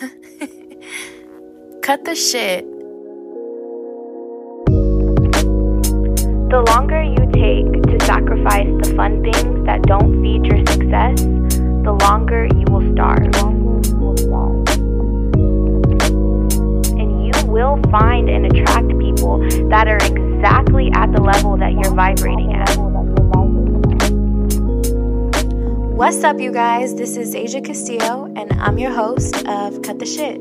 Cut the shit. The longer you take to sacrifice the fun things that don't feed your success, the longer you will starve. And you will find and attract people that are exactly at the level that you're vibrating at. What's up, you guys? This is Asia Castillo, and I'm your host of Cut the Shit.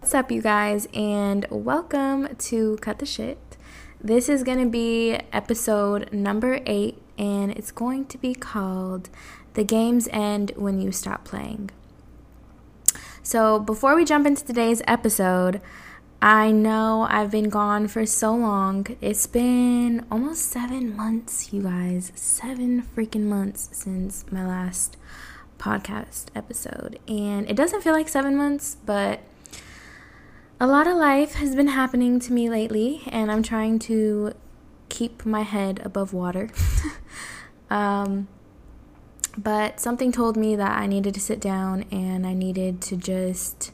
What's up, you guys, and welcome to Cut the Shit. This is going to be episode number eight, and it's going to be called The Games End When You Stop Playing. So, before we jump into today's episode, I know I've been gone for so long. It's been almost seven months, you guys. Seven freaking months since my last podcast episode. And it doesn't feel like seven months, but a lot of life has been happening to me lately, and I'm trying to keep my head above water. um, but something told me that I needed to sit down and I needed to just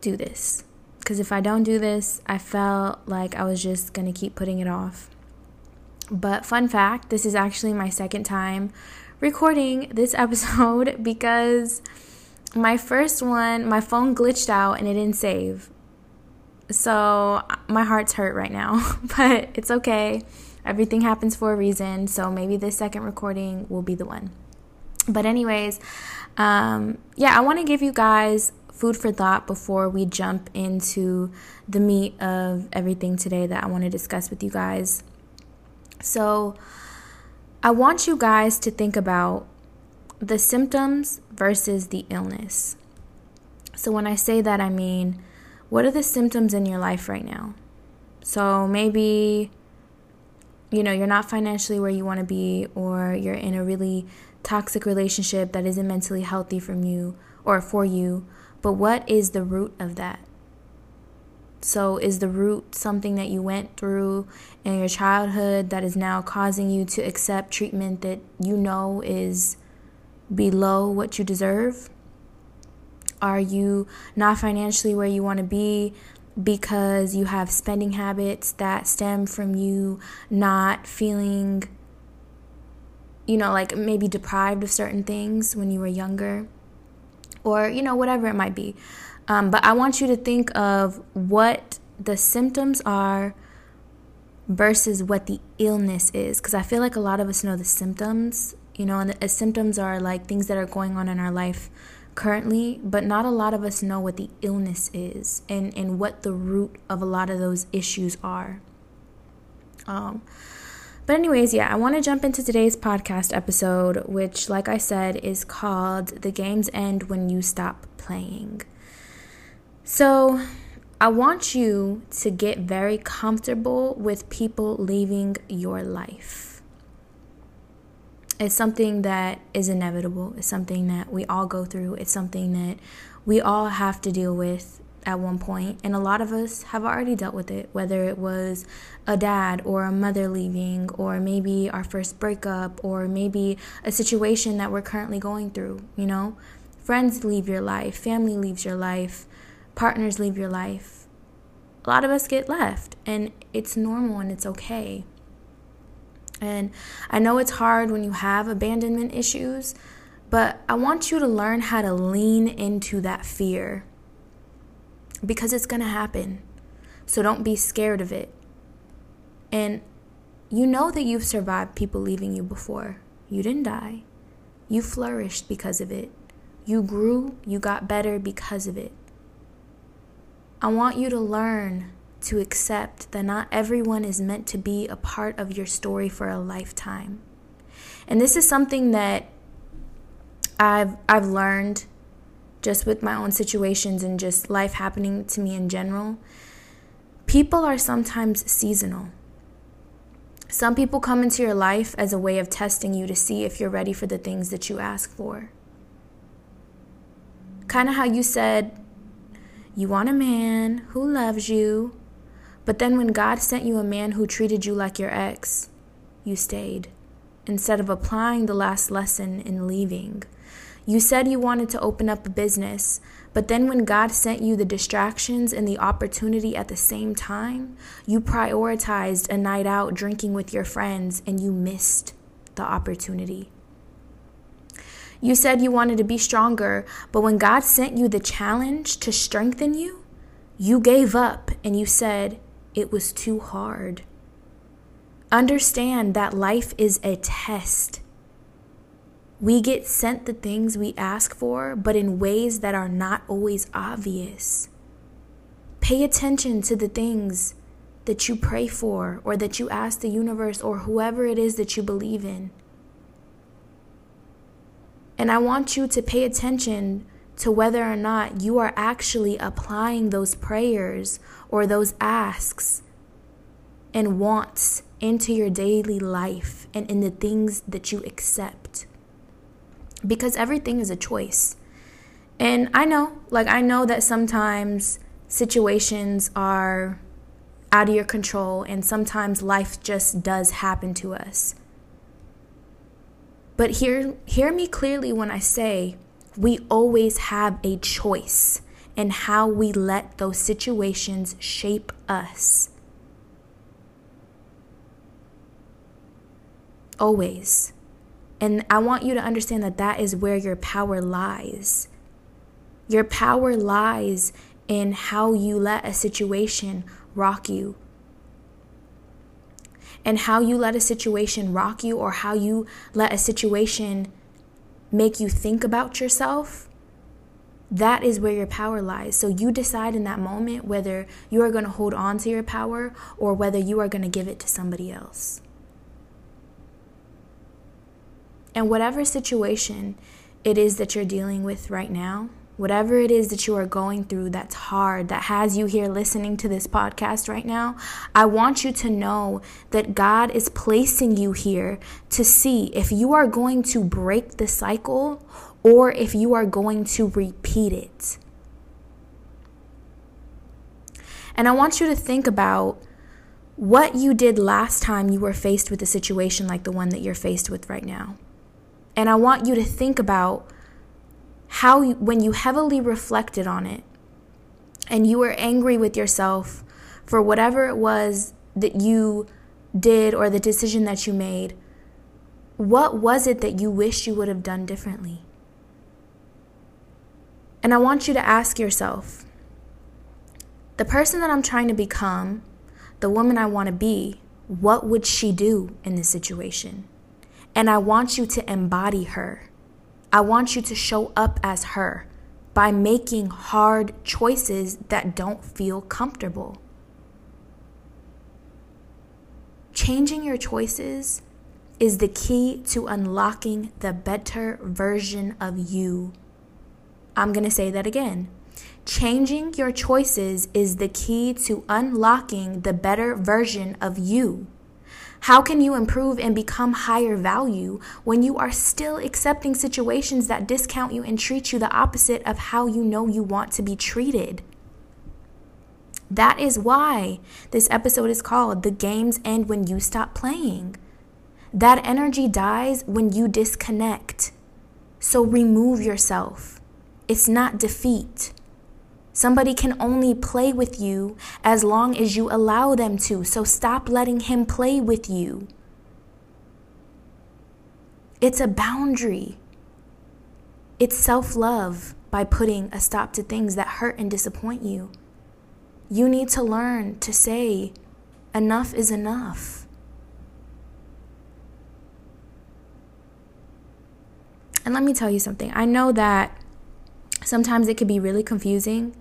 do this. Because if I don't do this, I felt like I was just going to keep putting it off. But, fun fact this is actually my second time recording this episode because my first one, my phone glitched out and it didn't save. So my heart's hurt right now, but it's okay. Everything happens for a reason. So maybe this second recording will be the one. But, anyways, um, yeah, I want to give you guys food for thought before we jump into the meat of everything today that I want to discuss with you guys. So, I want you guys to think about the symptoms versus the illness. So, when I say that, I mean, what are the symptoms in your life right now? So, maybe, you know, you're not financially where you want to be, or you're in a really toxic relationship that isn't mentally healthy from you or for you. But what is the root of that? So, is the root something that you went through in your childhood that is now causing you to accept treatment that you know is below what you deserve? Are you not financially where you want to be because you have spending habits that stem from you not feeling, you know, like maybe deprived of certain things when you were younger? Or, you know, whatever it might be. Um, but I want you to think of what the symptoms are versus what the illness is. Because I feel like a lot of us know the symptoms you know, and the symptoms are like things that are going on in our life currently, but not a lot of us know what the illness is and, and what the root of a lot of those issues are. Um, but, anyways, yeah, I want to jump into today's podcast episode, which, like I said, is called The Games End When You Stop Playing. So, I want you to get very comfortable with people leaving your life it's something that is inevitable. It's something that we all go through. It's something that we all have to deal with at one. And a lot of us have already dealt with it, whether it was a dad or a mother leaving, or maybe our first breakup, or maybe a situation that we're currently going through, you know? Friends leave your life, family leaves your life, partners leave your life. A lot of us get left, and it's normal and it's okay. And I know it's hard when you have abandonment issues, but I want you to learn how to lean into that fear because it's going to happen. So don't be scared of it. And you know that you've survived people leaving you before. You didn't die. You flourished because of it. You grew, you got better because of it. I want you to learn to accept that not everyone is meant to be a part of your story for a lifetime. And this is something that I've I've learned just with my own situations and just life happening to me in general. People are sometimes seasonal. Some people come into your life as a way of testing you to see if you're ready for the things that you ask for. Kind of how you said you want a man who loves you, But then when God sent you a man who treated you like your ex, you stayed instead of applying the last lesson and leaving. You said you wanted to open up a business, but then when God sent you the distractions and the opportunity at the same time, you prioritized a night out drinking with your friends and you missed the opportunity. You said you wanted to be stronger, but when God sent you the challenge to strengthen you, you gave up and you said it was too hard. Understand that life is a test. We get sent the things we ask for, but in ways that are not always obvious. Pay attention to the things that you pray for, or that you ask the universe, or whoever it is that you believe in. And I want you to pay attention to whether or not you are actually applying those prayers or those asks and wants into your daily life and in the things that you accept. Because everything is a choice. And I know, like, I know that sometimes situations are out of your control, and sometimes life just does happen to us. But hear, hear me clearly when I say we always have a choice in how we let those situations shape us. Always. And I want you to understand that that is where your power lies. Your power lies in how you let a situation rock you. And how you let a situation rock you, or how you let a situation make you think about yourself, that is where your power lies. So you decide in that moment whether you are going to hold on to your power or whether you are going to give it to somebody else. And whatever situation it is that you're dealing with right now, whatever it is that you are going through that's hard, that has you here listening to this podcast right now, I want you to know that God is placing you here to see if you are going to break the cycle or if you are going to repeat it. And I want you to think about what you did last time you were faced with a situation like the one that you're faced with right now. And I want you to think about how, you, when you heavily reflected on it and you were angry with yourself for whatever it was that you did or the decision that you made, what was it that you wish you would have done differently? And I want you to ask yourself the person that I'm trying to become, the woman I want to be, what would she do in this situation? And I want you to embody her. I want you to show up as her by making hard choices that don't feel comfortable. Changing your choices is the key to unlocking the better version of you. I'm going to say that again. Changing your choices is the key to unlocking the better version of you. How can you improve and become higher value when you are still accepting situations that discount you and treat you the opposite of how you know you want to be treated? That is why this episode is called The Games End When You Stop Playing. That energy dies when you disconnect. So remove yourself. It's not defeat. Somebody can only play with you as long as you allow them to. So stop letting him play with you. It's a boundary. It's self love by putting a stop to things that hurt and disappoint you. You need to learn to say, enough is enough. And let me tell you something. I know that sometimes it can be really confusing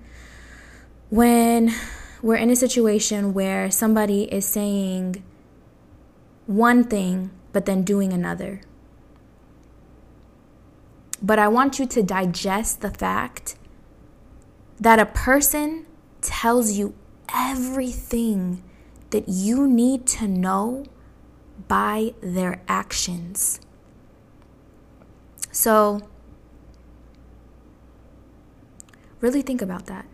when we're in a situation where somebody is saying one thing but then doing another. But I want you to digest the fact that a person tells you everything that you need to know by their actions. So, really think about that.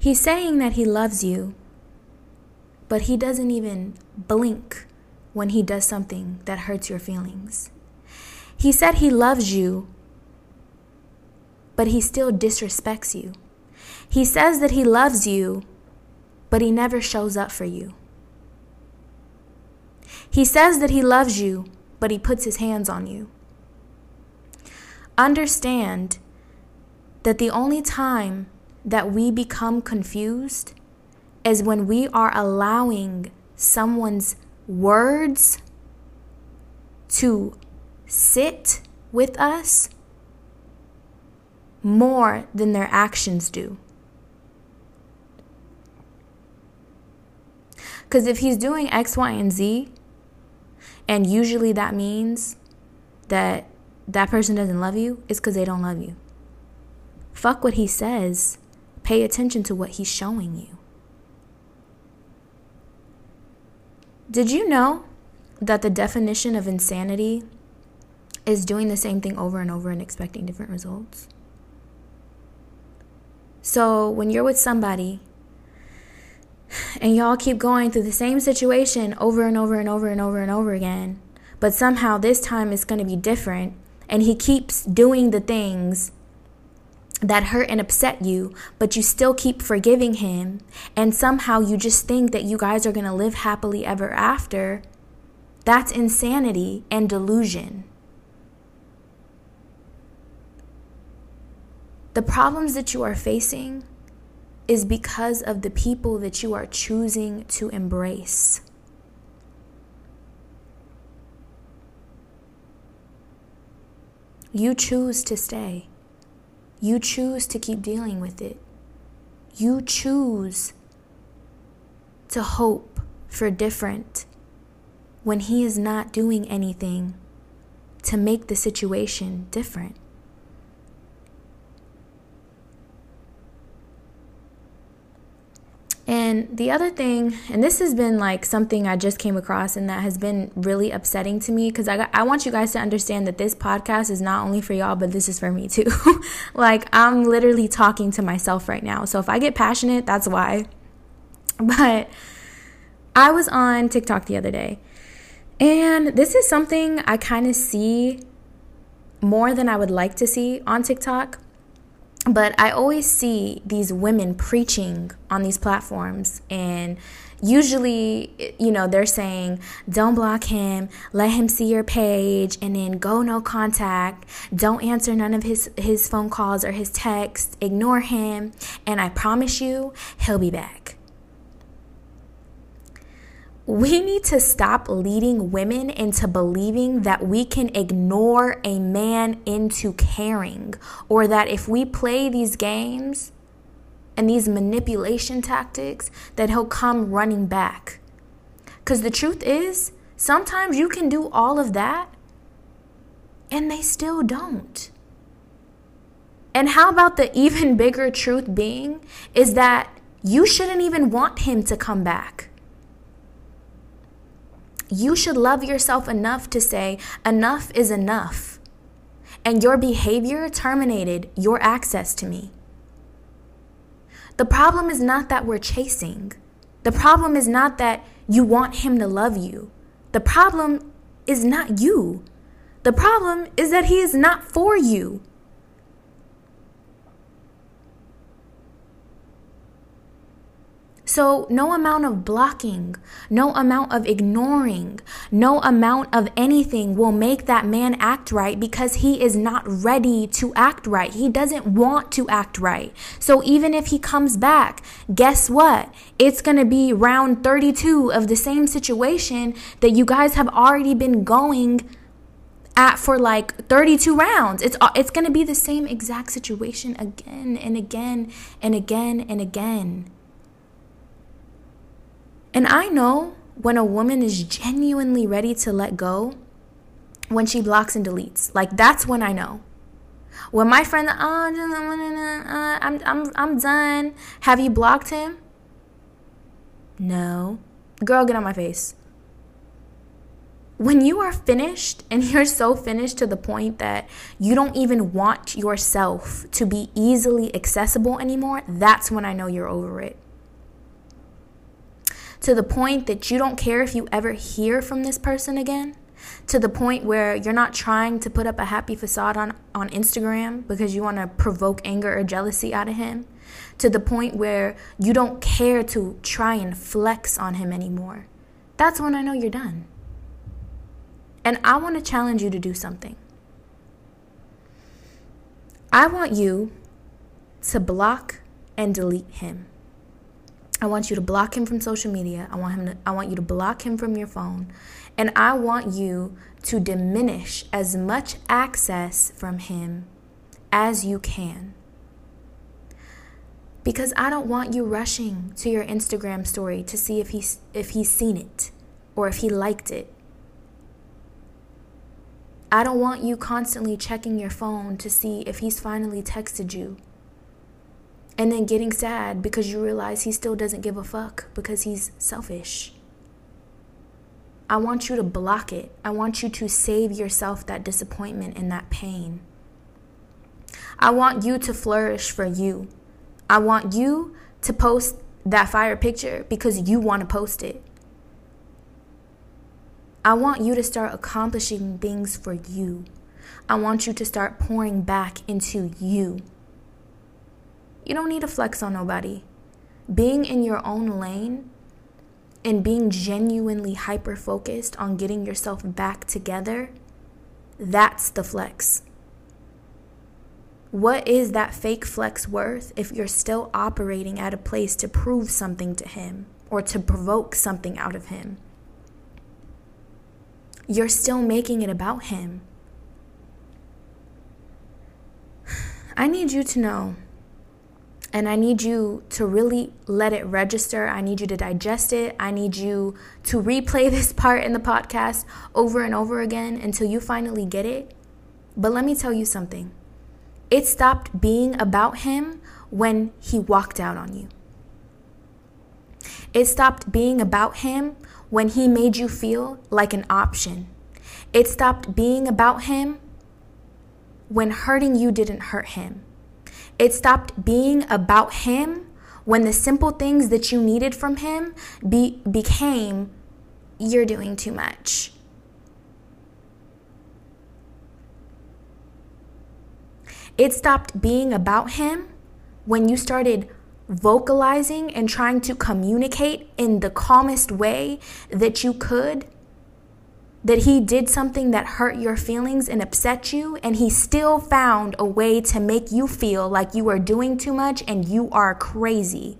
He's saying that he loves you, but he doesn't even blink when he does something that hurts your feelings. He said he loves you, but he still disrespects you. He says that he loves you, but he never shows up for you. He says that he loves you, but he puts his hands on you. Understand that the only time that we become confused is when we are allowing someone's words to sit with us more than their actions do. Because if he's doing X, Y, and Z, and usually that means that that person doesn't love you, it's because they don't love you. Fuck what he says. Pay attention to what he's showing you. Did you know that the definition of insanity is doing the same thing over and over and expecting different results? So, when you're with somebody and y'all keep going through the same situation over and over and over and over and over again, but somehow this time it's going to be different, and he keeps doing the things that hurt and upset you, but you still keep forgiving him, and somehow you just think that you guys are going to live happily ever after, that's insanity and delusion. The problems that you are facing is because of the people that you are choosing to embrace. You choose to stay. You choose to keep dealing with it. You choose to hope for different when he is not doing anything to make the situation different. And the other thing, and this has been like something I just came across and that has been really upsetting to me because I, I want you guys to understand that this podcast is not only for y'all, but this is for me too. like, I'm literally talking to myself right now. So if I get passionate, that's why. But I was on TikTok the other day, and this is something I kind of see more than I would like to see on TikTok but I always see these women preaching on these platforms and usually you know they're saying don't block him. Let him see your page and then go no contact. Don't answer none of his his phone calls or his texts. Ignore him and i promise you he'll be back we need to stop leading women into believing that we can ignore a man into caring, or that if we play these games and these manipulation tactics, that he'll come running back. Because the truth is, sometimes you can do all of that and they still don't. And how about the even bigger truth being is that you shouldn't even want him to come back you should love yourself enough to say, enough is enough. And your behavior terminated your access to me. The problem is not that we're chasing. The problem is not that you want him to love you. The problem is not you. The problem is that he is not for you. So, no amount of blocking, no amount of ignoring, no amount of anything will make that man act right because he is not ready to act right. He doesn't want to act right. So, even if he comes back, guess what? It's going to be round 32 of the same situation that you guys have already been going at for like 32 rounds. It's uh, it's going to be the same exact situation again and again and again and again. And I know when a woman is genuinely ready to let go when she blocks and deletes. Like that's when I know. When my friend, oh, I'm, I'm, I'm done. Have you blocked him? No. Girl, get on my face. When you are finished and you're so finished to the point that you don't even want yourself to be easily accessible anymore, that's when I know you're over it. To the point that you don't care if you ever hear from this person again, to the point where you're not trying to put up a happy facade on, on Instagram because you want to provoke anger or jealousy out of him, to the point where you don't care to try and flex on him anymore, that's when I know you're done. And I want to challenge you to do something. I want you to block and delete him. I want you to block him from social media. I want him to, I want you to block him from your phone. And I want you to diminish as much access from him as you can. Because I don't want you rushing to your Instagram story to see if he's if he's seen it or if he liked it. I don't want you constantly checking your phone to see if he's finally texted you and then getting sad because you realize he still doesn't give a fuck because he's selfish. I want you to block it. I want you to save yourself that disappointment and that pain. I want you to flourish for you. I want you to post that fire picture because you want to post it. I want you to start accomplishing things for you. I want you to start pouring back into you. You don't need to flex on nobody. Being in your own lane and being genuinely hyper focused on getting yourself back together, that's the flex. What is that fake flex worth if you're still operating at a place to prove something to him or to provoke something out of him? You're still making it about him. I need you to know and I need you to really let it register. I need you to digest it. I need you to replay this part in the podcast over and over again until you finally get it. But let me tell you something it stopped being about him when he walked out on you. It stopped being about him when he made you feel like an option. It stopped being about him when hurting you didn't hurt him. It stopped being about him when the simple things that you needed from him be, became you're doing too much. It stopped being about him when you started vocalizing and trying to communicate in the calmest way that you could that he did something that hurt your feelings and upset you, and he still found a way to make you feel like you are doing too much and you are crazy.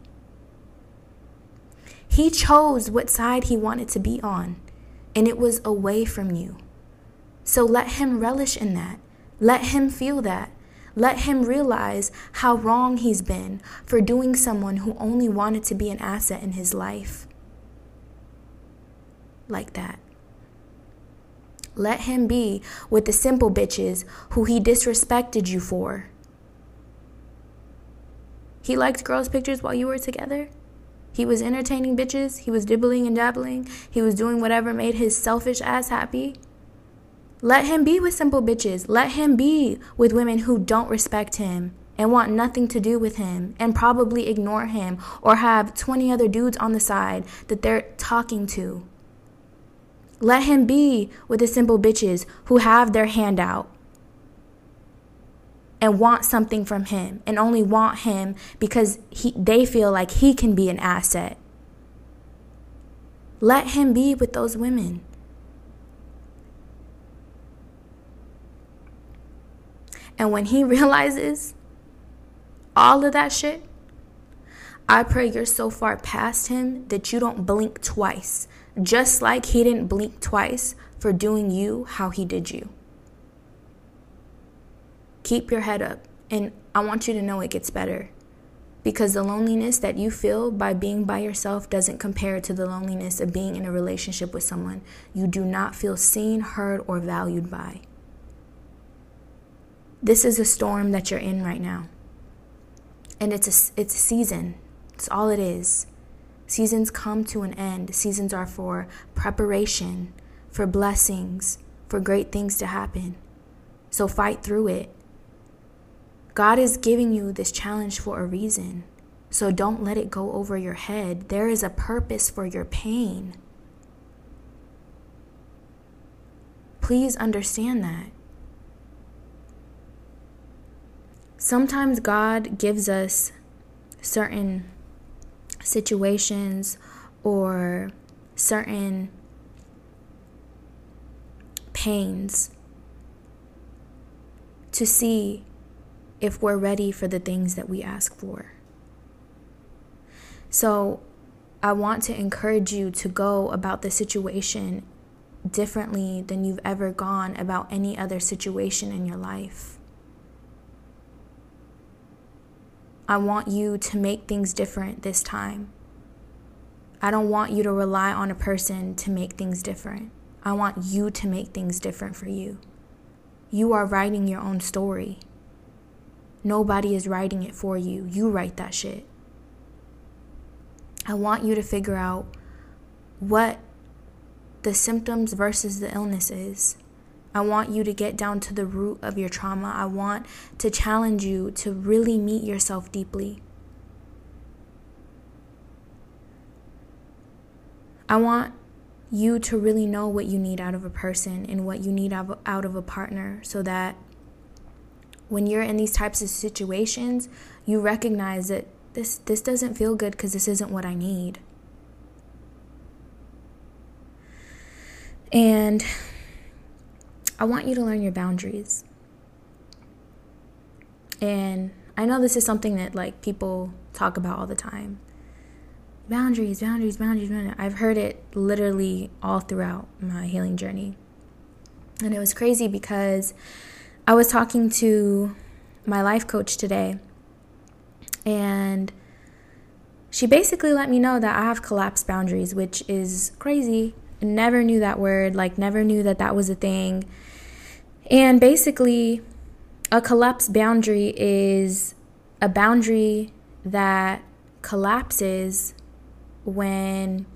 He chose what side he wanted to be on, and it was away from you. So let him relish in that. Let him feel that. Let him realize how wrong he's been for doing someone who only wanted to be an asset in his life. Like that. Let him be with the simple bitches who he disrespected you for. He liked girls' pictures while you were together. He was entertaining bitches. He was dibbling and dabbling. He was doing whatever made his selfish ass happy. Let him be with simple bitches. Let him be with women who don't respect him and want nothing to do with him and probably ignore him or have 20 other dudes on the side that they're talking to. Let him be with the simple bitches who have their hand out and want something from him and only want him because he, they feel like he can be an asset. Let him be with those women. And when he realizes all of that shit, I pray you're so far past him that you don't blink twice just like he didn't blink twice for doing you how he did you. Keep your head up, and I want you to know it gets better. Because the loneliness that you feel by being by yourself doesn't compare to the loneliness of being in a relationship with someone you do not feel seen, heard, or valued by. This is a storm that you're in right now. And it's a, it's a season. It's all it is. Seasons come to an end. Seasons are for preparation, for blessings, for great things to happen. So fight through it. God is giving you this challenge for a reason. So don't let it go over your head. There is a purpose for your pain. Please understand that. Sometimes God gives us certain situations or certain pains to see if we're ready for the things that we ask for. So, I want to encourage you to go about the situation differently than you've ever gone about any other situation in your life. I want you to make things different this time. I don't want you to rely on a person to make things different. I want you to make things different for you. You are writing your own story. Nobody is writing it for you. You write that shit. I want you to figure out what the symptoms versus the illness is. I want you to get down to the root of your trauma. I want to challenge you to really meet yourself deeply. I want you to really know what you need out of a person and what you need out of a partner so that when you're in these types of situations, you recognize that this this doesn't feel good because this isn't what I need. And I want you to learn your boundaries. And I know this is something that like people talk about all the time. Boundaries, boundaries, boundaries, boundaries. I've heard it literally all throughout my healing journey. And it was crazy because I was talking to my life coach today and she basically let me know that I have collapsed boundaries, which is crazy. Never knew that word, like, never knew that that was a thing. And basically, a collapsed boundary is a boundary that collapses when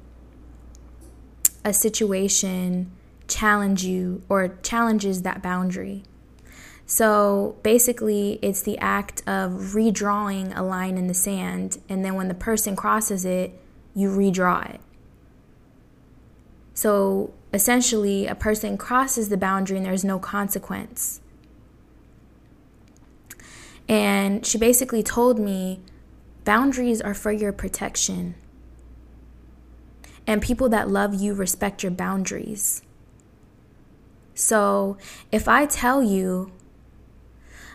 a situation challenge you or challenges that boundary. So basically, it's the act of redrawing a line in the sand, and then when the person crosses it, you redraw it. So essentially, a person crosses the boundary and there's no consequence. And she basically told me boundaries are for your protection. And people that love you respect your boundaries. So if I tell you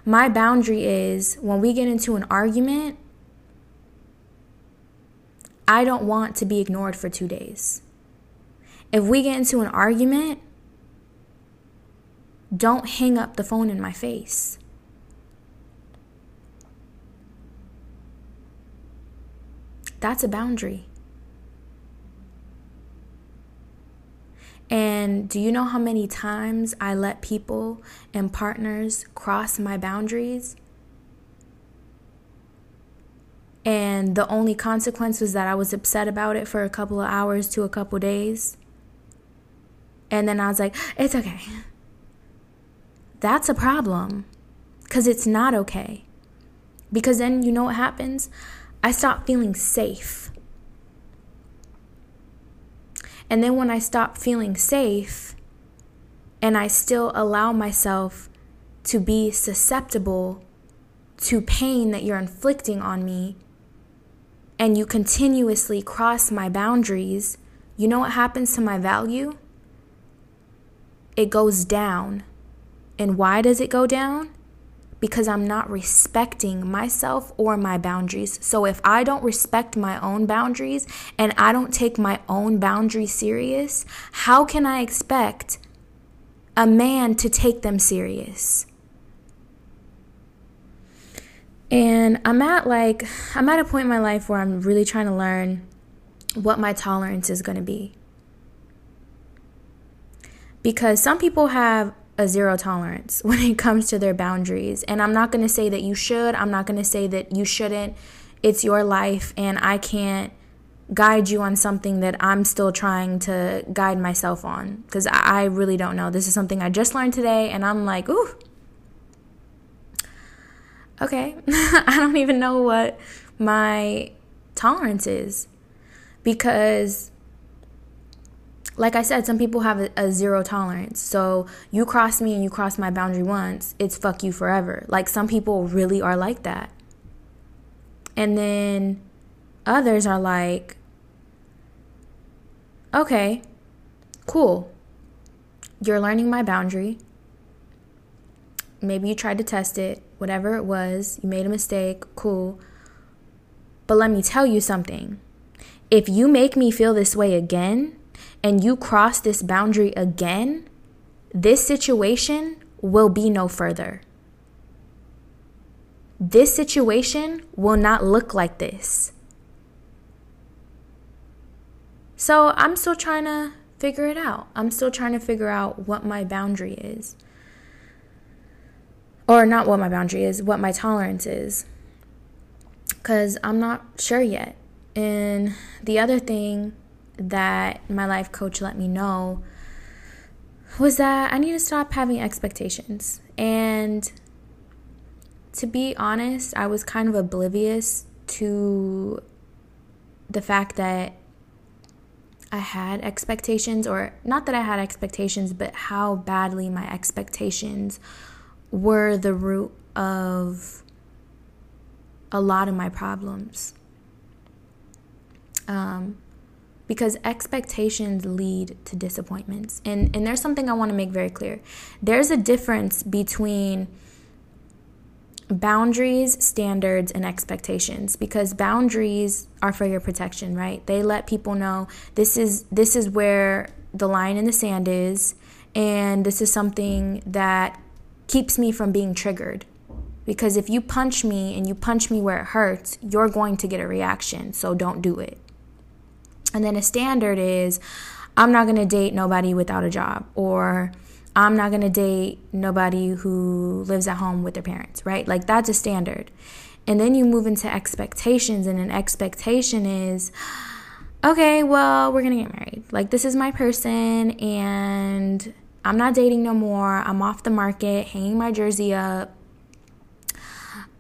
my boundary is when we get into an argument, I don't want to be ignored for two days. If we get into an argument, don't hang up the phone in my face. That's a boundary. And do you know how many times I let people and partners cross my boundaries? And the only consequence was that I was upset about it for a couple of hours to a couple days. And then I was like, it's okay. That's a problem because it's not okay. Because then you know what happens? I stop feeling safe. And then when I stop feeling safe and I still allow myself to be susceptible to pain that you're inflicting on me, and you continuously cross my boundaries, you know what happens to my value? It goes down. And why does it go down? because I'm not respecting myself or my boundaries. So if I don't respect my own boundaries and I don't take my own boundaries serious, how can I expect a man to take them serious? And I'm at like I'm at a point in my life where I'm really trying to learn what my tolerance is going to be. Because some people have a zero tolerance when it comes to their boundaries. And I'm not going to say that you should, I'm not going to say that you shouldn't. It's your life, and I can't guide you on something that I'm still trying to guide myself on because I really don't know. This is something I just learned today, and I'm like, ooh. Okay, I don't even know what my tolerance is because like I said, some people have a, a, zero tolerance. So you cross me and you cross my boundary once, it's fuck you forever. Like some people really are like that. And then others are like, okay, cool. You're learning my boundary. Maybe you tried to test it, whatever it was, you made a mistake, cool. But let me tell you something. If you make me feel this way again, and you cross this boundary again, this situation will be no further. This situation will not look like this. So I'm still trying to figure it out. I'm still trying to figure out what my boundary is. Or not what my boundary is, what my tolerance is. Because I'm not sure yet. And the other thing that my life coach let me know was that I need to stop having expectations. And to be honest, I was kind of oblivious to the fact that I had expectations, or not that I had expectations, but how badly my expectations were the root of a lot of my problems. Um, because expectations lead to disappointments. And and there's something I want to make very clear. There's a difference between boundaries, standards and expectations because boundaries are for your protection, right? They let people know this is this is where the line in the sand is and this is something that keeps me from being triggered. Because if you punch me and you punch me where it hurts, you're going to get a reaction, so don't do it. And then a standard is I'm not going to date nobody without a job or I'm not going to date nobody who lives at home with their parents, right? Like that's a standard. And then you move into expectations, and an expectation is okay, well, we're going to get married. Like this is my person, and I'm not dating no more. I'm off the market, hanging my jersey up.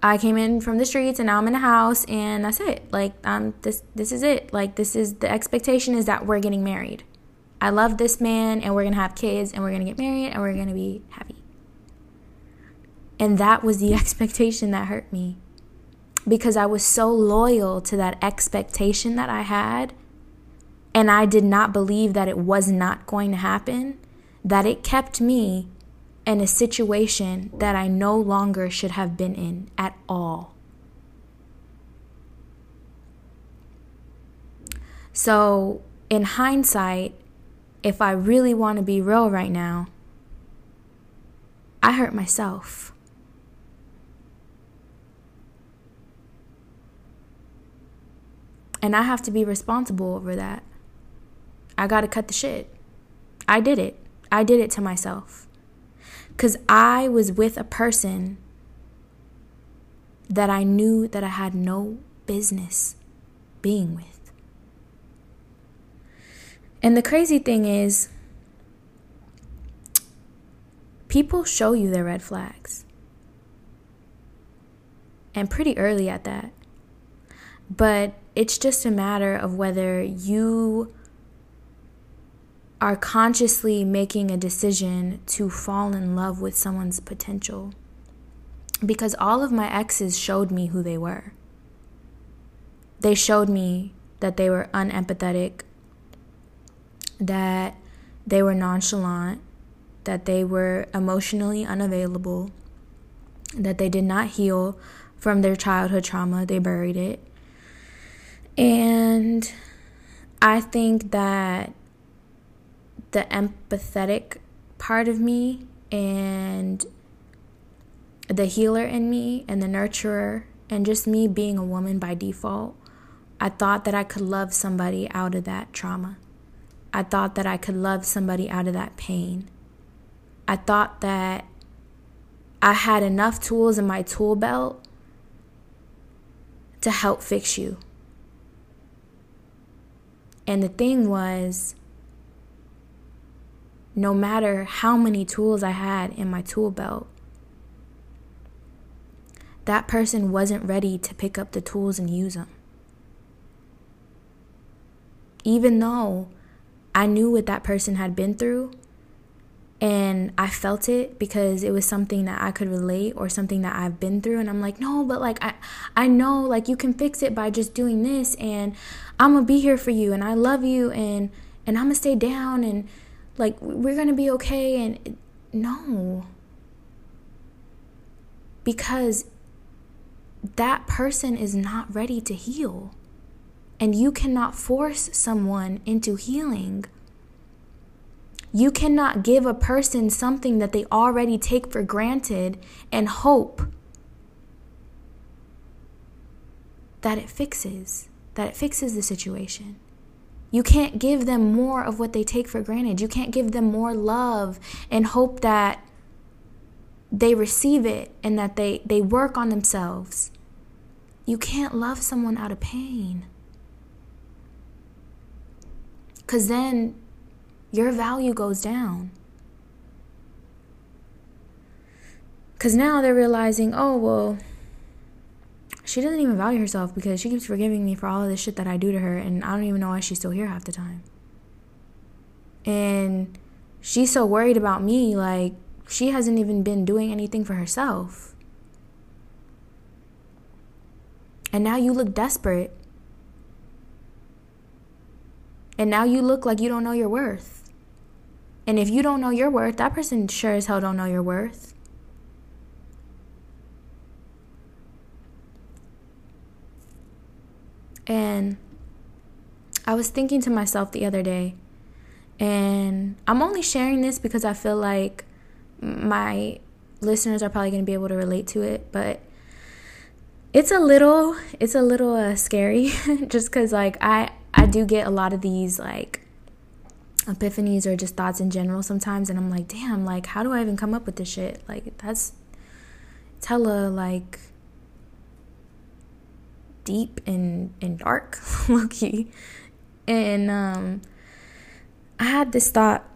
I came in from the streets and now I'm in a house and that's it. Like um this this is it. Like this is the expectation is that we're getting married. I love this man and we're going to have kids and we're going to get married and we're going to be happy. And that was the expectation that hurt me. Because I was so loyal to that expectation that I had and I did not believe that it was not going to happen that it kept me in a situation that I no longer should have been in at all. So, in hindsight, if I really want to be real right now, I hurt myself. And I have to be responsible over that. I got to cut the shit. I did it. I did it to myself. Because I was with a person that I knew that I had no business being with. And the crazy thing is, people show you their red flags. And pretty early at that. But it's just a matter of whether you are consciously making a decision to fall in love with someone's potential. Because all of my exes showed me who they were. They showed me that they were unempathetic, that they were nonchalant, that they were emotionally unavailable, that they did not heal from their childhood trauma, they buried it. And I think that the empathetic part of me and the healer in me and the nurturer and just me being a woman by default, I thought that I could love somebody out of that trauma. I thought that I could love somebody out of that pain. I thought that I had enough tools in my tool belt to help fix you. And the thing was, no matter how many tools I had in my tool belt, that person wasn't ready to pick up the tools and use them. Even though I knew what that person had been through and I felt it because it was something that I could relate or something that I've been through and I'm like, "No, but like I I know like you can fix it by just doing this and I'm going to be here for you and I love you and and I'm going to stay down and like we're going to be okay and no. Because that person is not ready to heal. And you cannot force someone into healing. You cannot give a person something that they already take for granted and hope that it fixes, that it fixes the situation. You can't give them more of what they take for granted. You can't give them more love and hope that they receive it and that they, they work on themselves. You can't love someone out of pain. Because then your value goes down. Because now they're realizing, oh, well, she doesn't even value herself because she keeps forgiving me for all of the shit that I do to her, and I don't even know why she's still here half the time. And she's so worried about me, like, she hasn't even been doing anything for herself. And now you look desperate. And now you look like you don't know your worth. And if you don't know your worth, that person sure as hell don't know your worth. And I was thinking to myself the other day, and I'm only sharing this because I feel like my listeners are probably going to be able to relate to it, but it's a little it's a little uh, scary just cuz like I I do get a lot of these like epiphanies or just thoughts in general sometimes and I'm like, "Damn, like how do I even come up with this shit?" Like that's it's like deep and, and dark, low-key. And um, I had this thought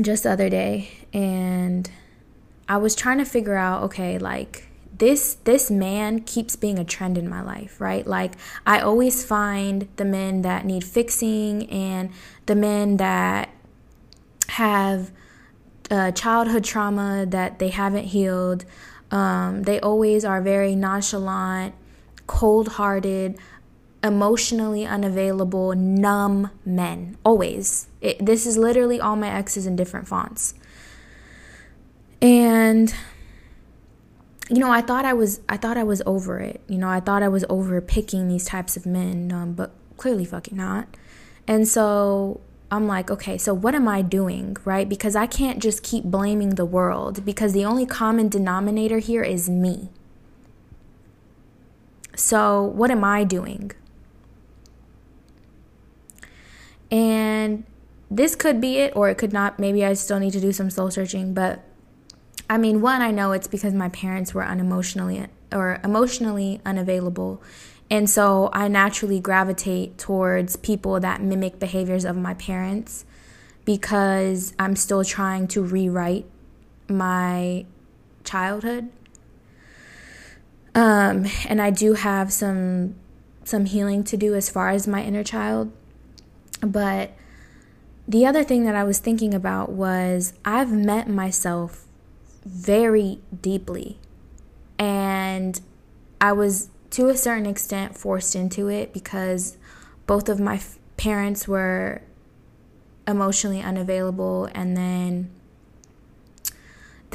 just the other day, and I was trying to figure out, okay, like this this man keeps being a trend in my life, right? Like I always find the men that need fixing and the men that have uh, childhood trauma that they haven't healed. Um, they always are very nonchalant cold hearted, emotionally unavailable, numb men. Always. It, this is literally all my exes in different fonts. And you know, I thought I was I thought I was over it. You know, I thought I was over picking these types of men, um, but clearly fucking not. And so I'm like, okay, so what am I doing, right? Because I can't just keep blaming the world because the only common denominator here is me. So, what am I doing? And this could be it, or it could not. Maybe I still need to do some soul searching. But I mean, one, I know it's because my parents were unemotionally or emotionally unavailable. And so I naturally gravitate towards people that mimic behaviors of my parents because I'm still trying to rewrite my childhood. Um, and I do have some some healing to do as far as my inner child. But the other thing that I was thinking about was I've met myself very deeply. And I was to a certain extent forced into it because both of my f- parents were emotionally unavailable and then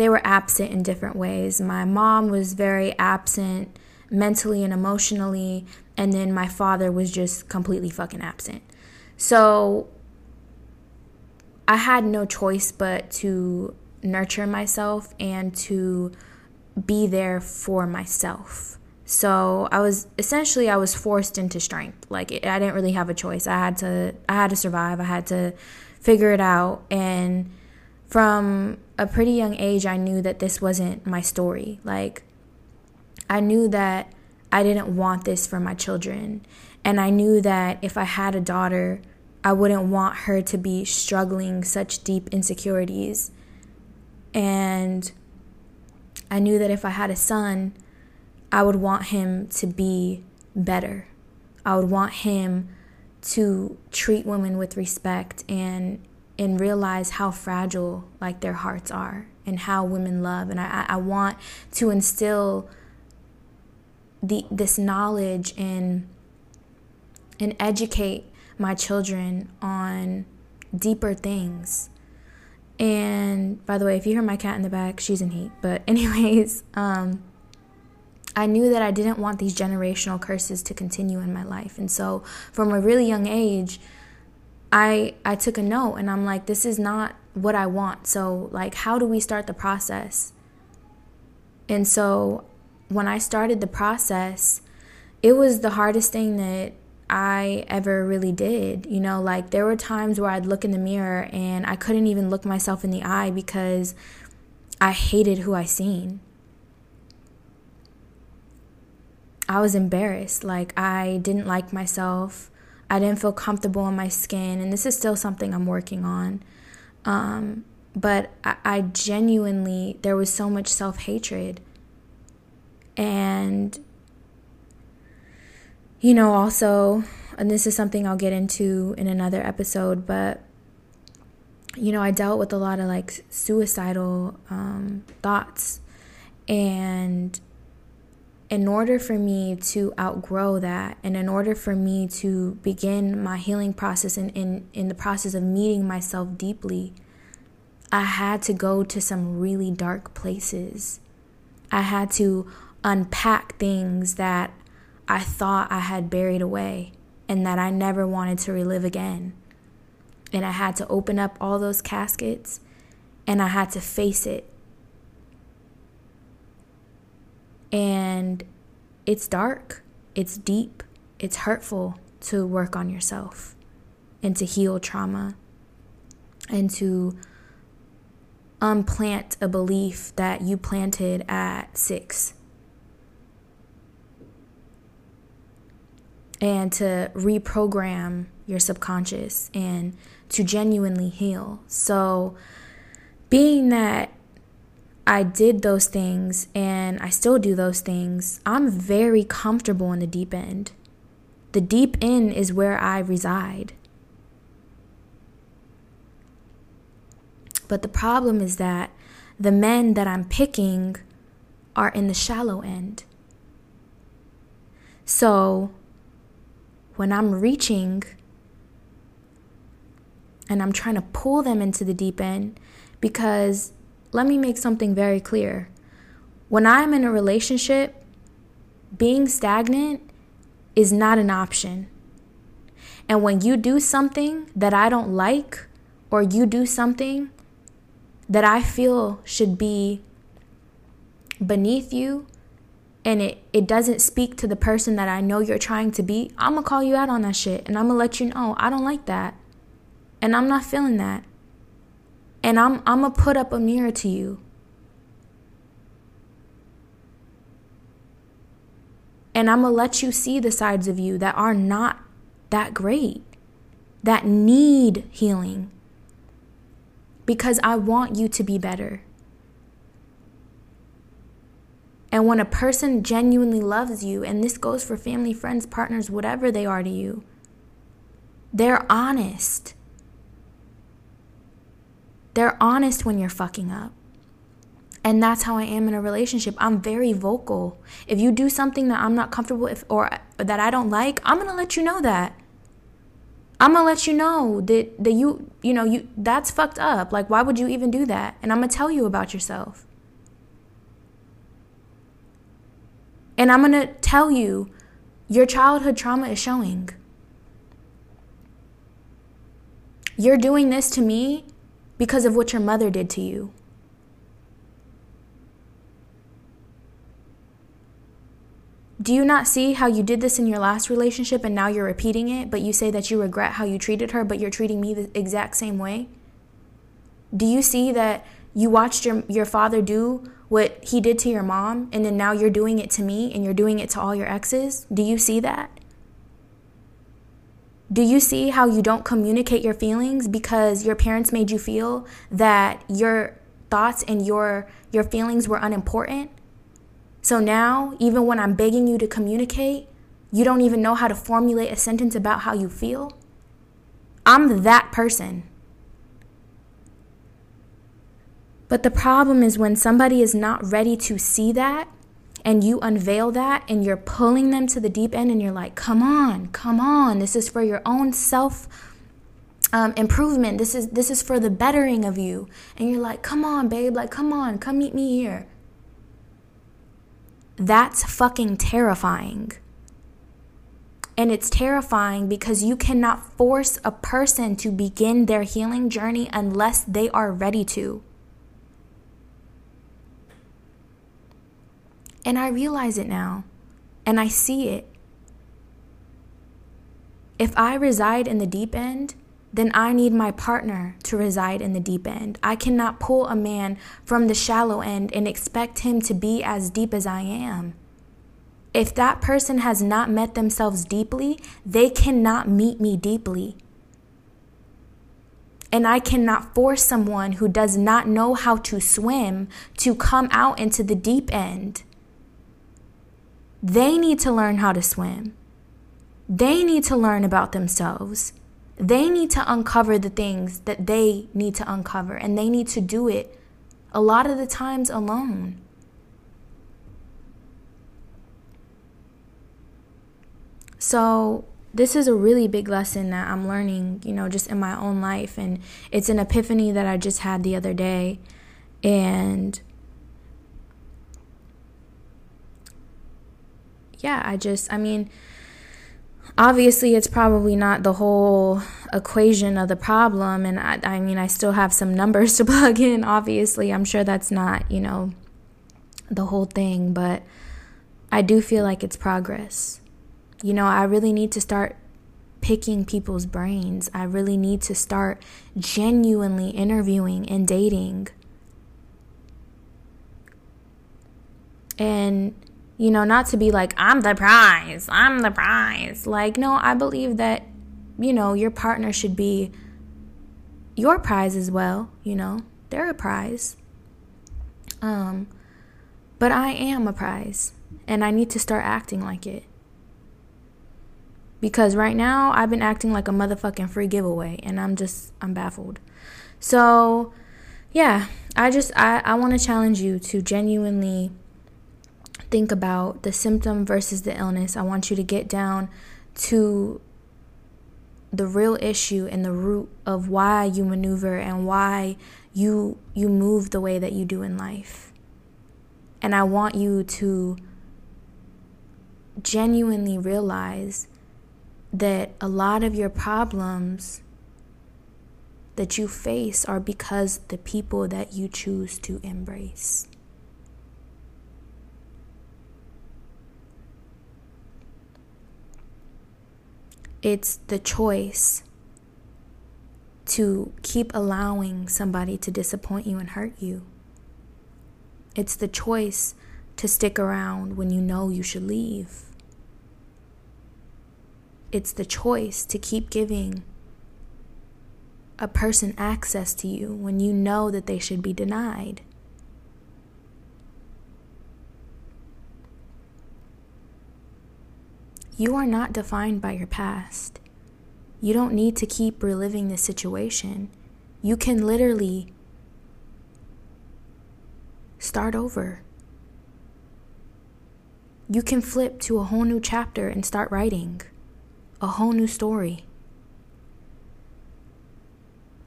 they were absent in different ways. My mom was very absent mentally and emotionally, and then my father was just completely fucking absent. So I had no choice but to nurture myself and to be there for myself. So I was essentially I was forced into strength. Like it, I didn't really have a choice. I had to I had to survive. I had to figure it out and from a pretty young age, I knew that this wasn't my story. Like, I knew that I didn't want this for my children. And I knew that if I had a daughter, I wouldn't want her to be struggling such deep insecurities. And I knew that if I had a son, I would want him to be better. I would want him to treat women with respect and and realize how fragile like their hearts are and how women love and I, I want to instill the this knowledge and and educate my children on deeper things. And by the way, if you hear my cat in the back, she's in heat. But anyways, um I knew that I didn't want these generational curses to continue in my life. And so from a really young age, I I took a note and I'm like this is not what I want. So like how do we start the process? And so when I started the process, it was the hardest thing that I ever really did. You know, like there were times where I'd look in the mirror and I couldn't even look myself in the eye because I hated who I seen. I was embarrassed. Like, I didn't like myself. I didn't feel comfortable in my skin. And this is still something I'm working on. Um, but I, I genuinely, there was so much self hatred. And, you know, also, and this is something I'll get into in another episode, but, you know, I dealt with a lot of like suicidal um, thoughts. And in order for me to outgrow that and in order for me to begin my healing process and in, in the process of meeting myself deeply, I had to go to some really dark places. I had to unpack things that I thought I had buried away and that I never wanted to relive again. And I had to open up all those caskets and I had to face it And it's dark, it's deep, it's hurtful to work on yourself and to heal trauma and to unplant a belief that you planted at six. And to reprogram your subconscious and to genuinely heal. So, being that I did those things and I still do those things, I'm very comfortable in the deep end. The deep end is where I reside. But the problem is that the men that I'm picking are in the shallow end. So when I'm reaching and I'm trying to pull them into the deep end because let me make something very clear. When I'm in a relationship, being stagnant is not an option. And when you do something that I don't like, or you do something that I feel should be beneath you, and it, it doesn't speak to the person that I know you're trying to be, I'm gonna call you out on that shit. And I'm gonna let you know I don't like that. And I'm not feeling that. And I'm I'm to put up a mirror to you. And I'm to let you see the sides of you that are not that great, that need healing. Because I want you to be better. And when a person genuinely loves you, and this goes for family, friends, partners, whatever they are to you, they're honest. They're honest when you're fucking up. And that's how I am in a relationship. I'm very vocal. If you do something that I'm not comfortable with or that I don't like, I'm going to let you know that. I'm to let you know that that you, you know, you that's fucked up. Like why would you even do that? And I'm to tell you about yourself. And I'm to tell you your childhood trauma is showing. You're doing this to me because of what your mother did to you. Do you not see how you did this in your last relationship and now you're repeating it, but you say that you regret how you treated her, but you're treating me the exact same way? Do you see that you watched your, your father do what he did to your mom, and then now you're doing it to me and you're doing it to all your exes? Do you see that? Do you see how you don't communicate your feelings because your parents made you feel that your thoughts and your your feelings were unimportant? So now, even when I'm begging you to communicate, you don't even know how to formulate a sentence about how you feel? I'm that person. But the problem is when somebody is not ready to see that and you unveil that and you're pulling them to the deep end and you're like, come on, come on, this is for your own self um, improvement. This is this is for the bettering of you. And you're like, come on, babe, like come on, come meet me here. That's fucking terrifying. And it's terrifying because you cannot force a person to begin their healing journey unless they are ready to. And I realize it now, and I see it. If I reside in the deep end, then I need my partner to reside in the deep end. I cannot pull a man from the shallow end and expect him to be as deep as I am. If that person has not met themselves deeply, they cannot meet me deeply. And I cannot force someone who does not know how to swim to come out into the deep end. They need to learn how to swim. They need to learn about themselves. They need to uncover the things that they need to uncover, and they need to do it a lot of the times alone. So, this is a really big lesson that I'm learning, you know, just in my own life. And it's an epiphany that I just had the other day. And yeah, I just, I mean, obviously it's probably not the whole equation of the problem and I, I mean i still have some numbers to plug in obviously. I'm sure that's not you know the whole thing but i do feel like it's progress. You know i really need to start picking people's brains. I really need to start genuinely interviewing and dating. And you know, not to be like, I'm the prize, I'm the prize. Like, no, I believe that, you know, your partner should be your prize as well, you know, they're a prize. Um, but I am a prize, and I need to start acting like it. Because right now, I've been acting like a motherfucking free giveaway, and I'm just, I'm baffled. So, yeah, I just, I, I want to challenge you to genuinely think about the symptom versus the illness. I want you to get down to the real issue and the root of why you maneuver and why you you move the way that you do in life. And I want you to genuinely realize that a lot of your problems that you face are because the people that you choose to embrace. It's the choice to keep allowing somebody to disappoint you and hurt you. It's the choice to stick around when you know you should leave. It's the choice to keep giving a person access to you when you know that they should be denied. You are not defined by your past. You don't need to keep reliving the situation. You can literally start over. You can flip to a whole new chapter and start writing a whole new story.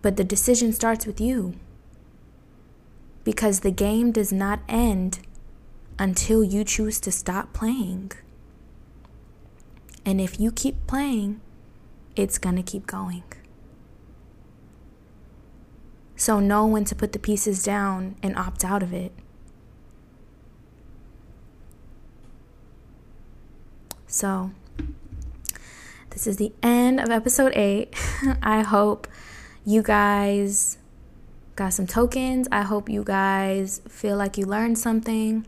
But the decision starts with you. Because the game does not end until you choose to stop playing. And if you keep playing, it's going to keep going. So know when to put the pieces down and opt out of it. So, this is the end of episode 8. I hope you guys got some tokens. I hope you guys feel like you learned something.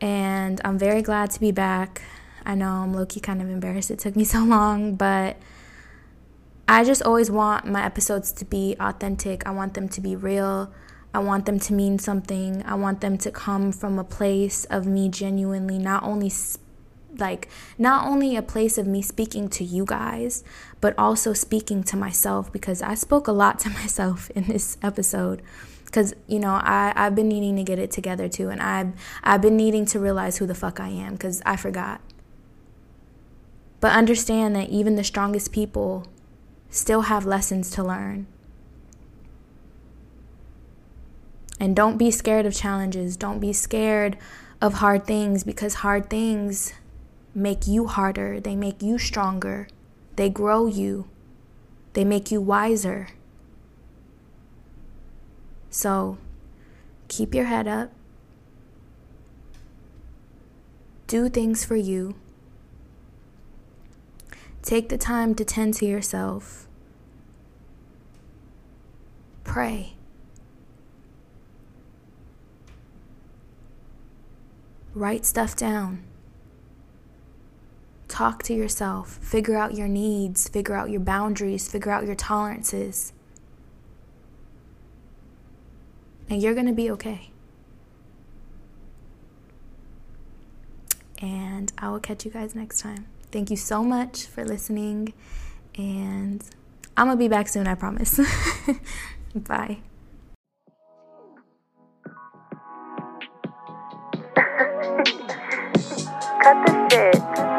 And I'm very glad to be back. I know I'm low key kind of embarrassed it took me so long, but I just always want my episodes to be authentic. I want them to be real. I want them to mean something. I want them to come from a place of me genuinely not only like not only a place of me speaking to you guys, but also speaking to myself because I spoke a lot to myself in this episode because you know I, i've been needing to get it together too and i've i've been needing to realize who the fuck i am because i forgot but understand that even the strongest people still have lessons to learn. And don't be scared of challenges. Don't be scared of hard things because hard things make you harder. They make you stronger. They grow you. They make you wiser. So keep your head up. Do things for you. Take the time to tend to yourself. Pray. Write stuff down. Talk to yourself. Figure out your needs. Figure out your boundaries. Figure out your tolerances. and you're going to be okay. And I will catch you guys next time. Thank you so much for listening, and I'm to be back soon, I promise. Bye. Cut